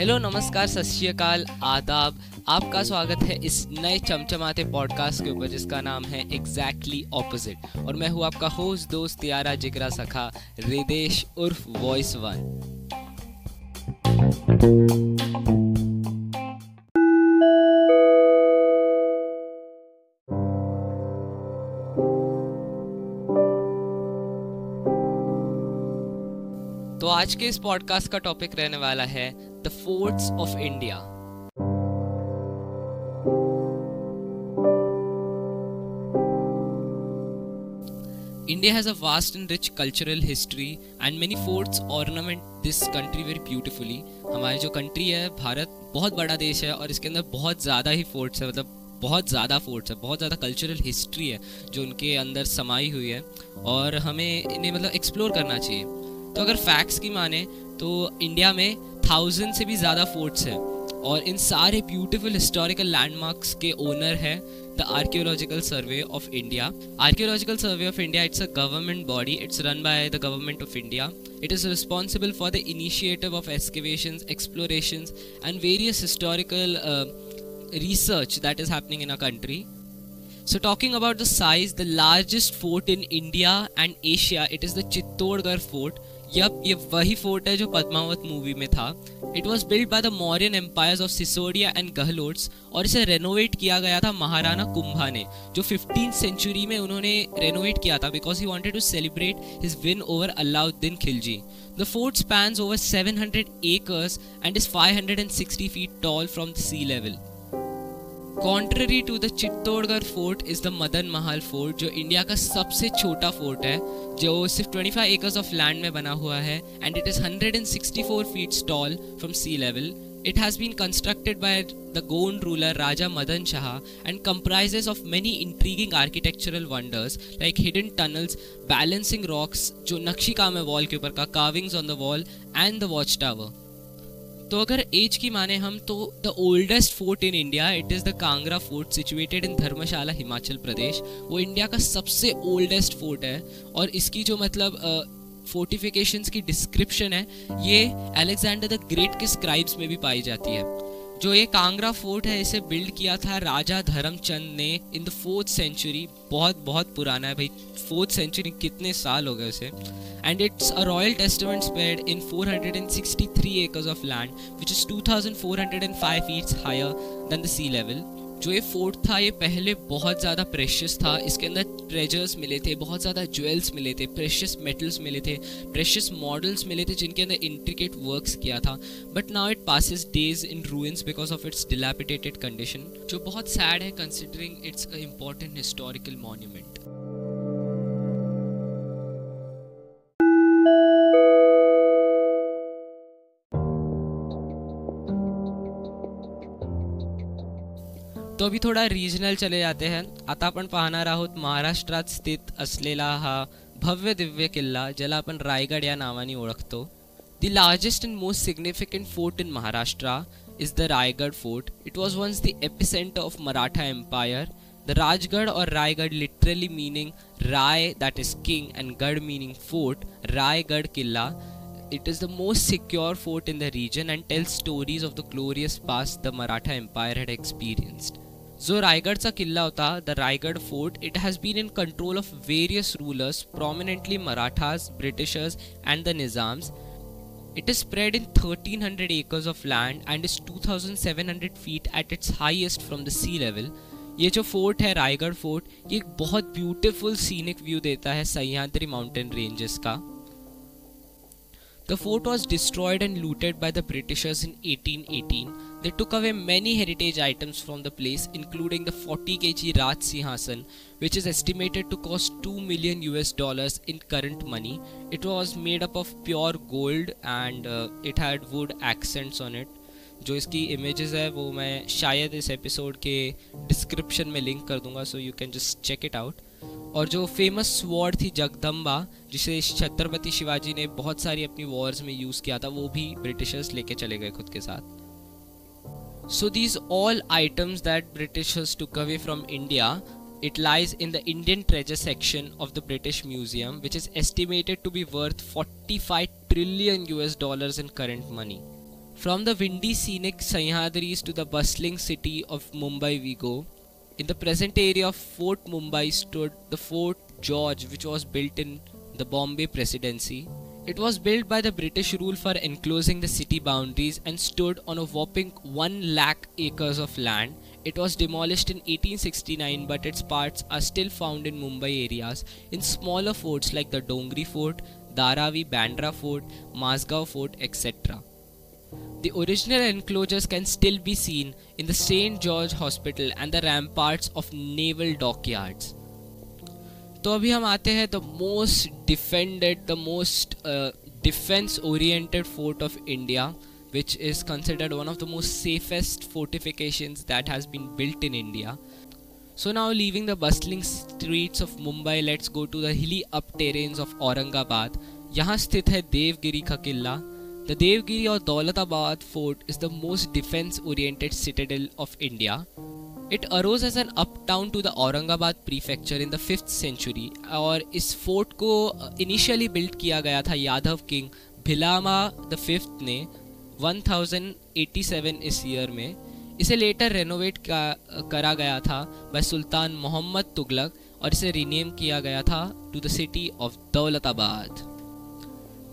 Hello नमस्कार, सत श्रीकाल आदाब। आपका स्वागत है इस नए चमचमाते पॉडकास्ट के ऊपर, जिसका नाम है एग्जैक्टली exactly ऑपोजिट और मैं हूँ आपका होस्ट दोस्त, यारा, जिगरा, सखा, रिदेश उर्फ़ वॉइस वन तो आज के इस पॉडकास्ट का टॉपिक रहने वाला है the forts of India India has a vast and rich cultural history and many forts ornament this country very beautifully. हमारी जो कंट्री है, भारत बहुत बड़ा देश है और इसके अंदर बहुत ज़्यादा ही फोर्ट्स है मतलब बहुत ज़्यादा फोर्ट्स है, बहुत ज़्यादा कल्चरल हिस्ट्री है जो उनके अंदर समाई हुई है और हमें इन्हें मतलब एक्सप्लोर करना चाहिए तो अगर फैक्ट्स की माने तो इंडिया में थाउज़ेंड से भी ज़्यादा फोर्ट्स हैं। और इन सारे ब्यूटीफुल हिस्टोरिकल लैंडमार्क्स के ओनर है the Archaeological Survey of India Archaeological Survey of India it's a government body it's run by the government of India it is responsible for the initiative of excavation exploration and various historical research that is happening in our country. So, talking about the size, the largest fort in India and Asia, it is the Chittodgarh fort, yup ये वही fort है जो Padmaavat movie में था it was build by the Mauryan empire of Sisodia and Gahlots और इसे renovate किया गया था महाराणा कुंभा ने, जो फिफ्टीन सेंचुरी में उन्होंने रेनोवेट किया था because he wanted to celebrate his win over Alauddin Khilji the fort span over 700 acres and is 560 feet tall from the sea level. Contrary to the Chittorgarh fort is the Madan Mahal fort जो India का सबसे छोटा fort है, जो सिर्फ़ 25 five acres of land में बना हुआ है and it is 164 feet tall from sea level it has been constructed by the Gond ruler Raja Madan Shah and comprises of many intriguing architectural wonders like hidden tunnels balancing rocks जो नक्शी काम है wall के ऊपर का carvings on the wall and the watch tower तो अगर age की माने हम तो the oldest fort in India it is the Kangra fort situated in Dharamshala Himachal Pradesh वो इंडिया का सबसे ओल्डेस्ट फोर्ट है, और इसकी जो मतलब फोर्टिफिकेशंस की डिस्क्रिप्शन है, ये अलेक्जेंडर द ग्रेट के स्क्राइब्स में भी पाई जाती है। जो ये कांगरा फोर्ट है, इसे बिल्ड किया था राजा धर्मचंद ने इन द फोर्थ सेंचुरी बहुत बहुत पुराना है भाई। फोर्थ सेंचुरी कितने साल हो गए उसे। And it's a royal testament spread in 463 acres of land, which is 2405 feet higher than the sea level. जो ये फोर्ट था, ये पहले बहुत ज़्यादा प्रेशियस था। इसके अंदर ट्रेजर्स मिले थे, बहुत ज़्यादा ज्वेल्स मिले थे प्रेशियस मेटल्स मिले थे प्रेशियस मॉडल्स मिले थे जिनके अंदर इंट्रिकेट वर्क्स किया था। But now it passes days in ruins because of its dilapidated condition जो बहुत सैड है considering it's a important historical monument तो अभी थोडा रिजनल चले जाते हैं। आता आपण पाहणार आहोत महाराष्ट्रात स्थित असलेला हा भव्य दिव्य किल्ला, ज्याला आपण रायगड या नावाने ओळखतो. The largest and most significant fort in Maharashtra is the Raigad fort it was once the epicentre of Maratha empire the Rajgarh और Raigarh literally meaning Rai that is king and garh meaning fort Raigarh Qila it is the most secure fort in the region and tells stories of the glorious past the Maratha Empire had experienced. जो रायगडचा किल्ला होता the Raigad fort it has been in control of various rulers prominently Marathas Britishers and the Nizams It is spread in 1300 acres of land and is 2700 feet at its highest from the sea level. ये जो fort है, Raigarh fort ये एक बहुत beautiful scenic view देता है Sahyadri mountain ranges का The fort was destroyed and looted by the Britishers in 1818. They took away many heritage items from the place, including the 40 kg Raj Singhasan, which is estimated to cost 2 million US dollars in current money. It was made up of pure gold and uh, it had wood accents on it. जो इसकी images है वो मैं शायद इस episode के description में link कर दूँगा so you can just check it out और जो फ़ेमस वॉर थी जगदम्बा जिसे छत्रपति शिवाजी ने बहुत सारी अपनी वॉर्स में यूज़ किया था, वो भी ब्रिटिशर्स लेके चले गए खुद के साथ। So these all items that Britishers took away from India it lies in the Indian treasure section of the British Museum which is estimated to be worth forty five trillion U S dollar in current money from the windy scenic Sahyadris to the bustling city of Mumbai we go In the present area of Fort Mumbai stood the Fort George which was built in the Bombay Presidency. It was built by the British rule for enclosing the city boundaries and stood on a whopping 1 lakh acres of land. It was demolished in 1869 but its parts are still found in Mumbai areas in smaller forts like the Dongri Fort, Dharavi Bandra Fort, Mazgaon Fort, etc. The original enclosures can still be seen in the St. George Hospital and the ramparts of naval dockyards. तो अभी हम आते हैं the most defended the most defence oriented fort of India which is considered one of the most safest fortifications that has been built in India. So now leaving the bustling streets of Mumbai, let's go to the hilly up terrains of Aurangabad. यहाँ स्थित है देवगिरी का किला the Devagiri और Daulatabad fort is the most defence oriented citadel of India It arose as an uptown to the Aurangabad prefecture in the 5th century, और इस fort को initially build किया गया था Yadav king Bhillama the fifth ने 1087 इस year में। इसे लेटर रेनोवेट करा गया था बाय सुल्तान मोहम्मद तुगलक और इसे रीनेम किया गया था to the city of Daulatabad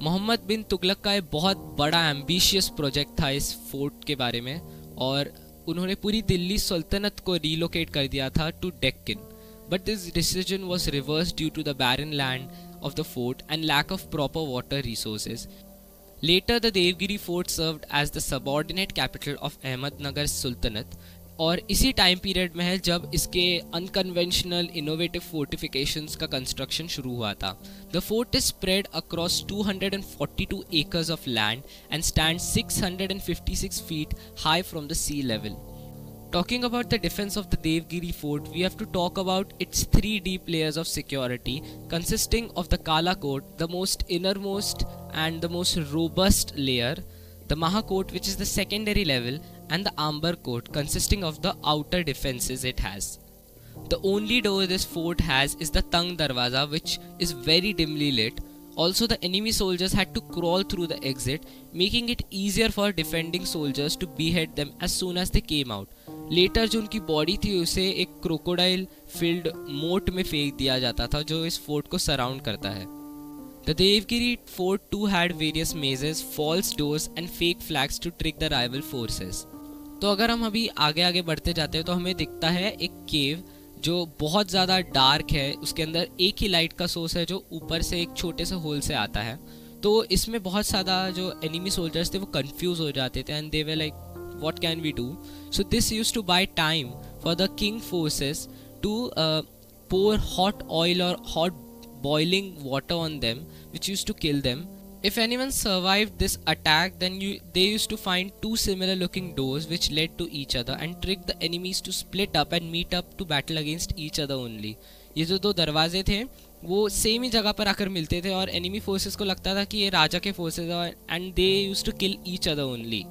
Mohammad bin Tughlaq का एक बहुत बड़ा एम्बिशियस प्रोजेक्ट था इस फोर्ट के बारे में और उन्होंने पूरी दिल्ली सल्तनत को रिलोकेट कर दिया था to Deccan but this decision was reverse due to the barren land of the fort and lack of proper water resources later the Devagiri fort served as the subordinate capital of Ahmednagar sultanate और इसी time period में है जब इसके unconventional innovative fortification का construction शुरू हुआ था। The fort is spread across 242 acres of land and stand 656 feet high from the sea level talking about the defence of the Devagiri fort we have to talk about its three deep layers of security consisting of the Kala Kot the most inner most and the most robust layer the Mahakot which is the secondary level and the Amber Court consisting of the outer defenses it has. The only door this fort has is the Tang Darwaza which is very dimly lit. Also the enemy soldiers had to crawl through the exit making it easier for defending soldiers to behead them as soon as they came out. Later जो उनकी body थी उसे एक crocodile field मोट में फेंक दिया जाता था जो इस फोर्ट को सराउंड करता है The Devgiri fort too had various mazes, false doors and fake flags to trick the rival forces. तो अगर हम अभी आगे आगे बढ़ते जाते हैं तो हमें दिखता है एक केव जो बहुत ज़्यादा डार्क है। उसके अंदर एक ही लाइट का सोर्स है जो ऊपर से एक छोटे से होल से आता है। तो इसमें बहुत ज़्यादा जो एनिमी सोल्जर्स थे, वो कंफ्यूज हो जाते थे and they were like what can we do so this used to buy time for the king forces to pour hot oil और hot boiling water on them which used to kill them If anyone survived this attack, then you, they used to find two similar looking doors which led to each other and trick the enemies to split up and meet up to battle against each other only. ये जो दो दरवाजे थे वो same ही जगह पर आकर मिलते थे और एनिमी फोर्सेस को लगता था कि ये राजा के फोर्सेस हैं and they used to kill each other only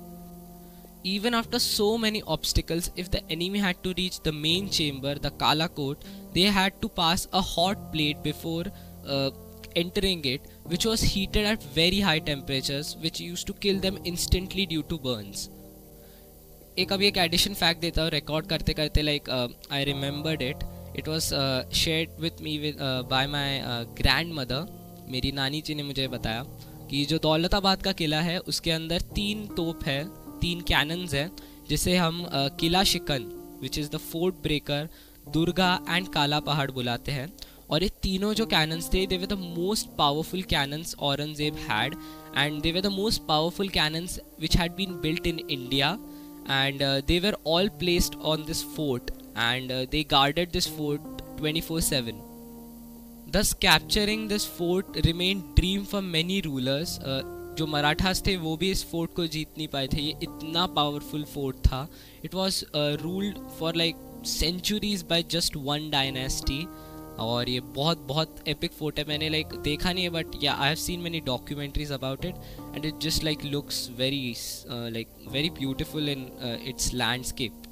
Even after so many obstacles, if the enemy had to reach the main chamber, the Kala Court, they had to pass a hot plate before uh, entering it which was heated at very high temperatures which used to kill them instantly due to burns. एक अभी एक addition fact देता हूँ record करते करते like I remembered it it was shared with me with by my grandmother मेरी नानी जी ने मुझे बताया कि जो दौलताबाद का किला है उसके अंदर तीन तोप है तीन कैनन्स है जिसे हम uh, Qila Shikan which is the fort breaker Durga and Kala Pahad बुलाते हैं। और ये तीनों जो कैनन्स थे they were the most powerful cannons Aurangzeb had and they were the most powerful cannons which had been built in India and they were all placed on this fort and they guarded this fort twenty four seven thus capturing this fort remain dream for many rulers जो मराठास थे, वो भी इस fort को जीत नहीं पाए थे। ये इतना पावरफुल फोर्ट था। It was ruled for like centuries by just one dynasty और ये बहुत बहुत एपिक फोर्ट है। मैंने लाइक like, देखा नहीं है but yeah I have seen many documentaries about it and it just like looks very like very beautiful in its landscape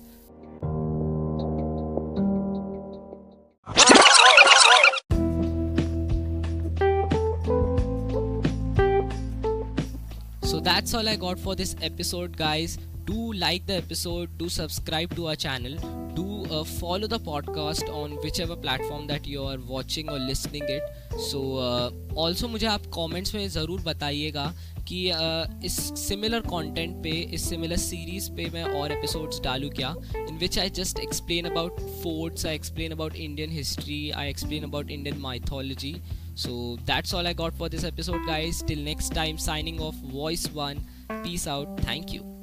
that's all I got for this episode, guys. Do like the episode, do subscribe to our channel, do uh, follow the podcast on whichever platform that you are watching or listening it. So uh, also मुझे आप comments में ज़रूर बताइएगा कि uh, इस similar content पे इस similar series पे मैं और एपिसोड्स डालूँ क्या in which I just explain about forts I explain about Indian history I explain about Indian mythology so that's all i got for this episode guys till next time signing off voice one peace out thank you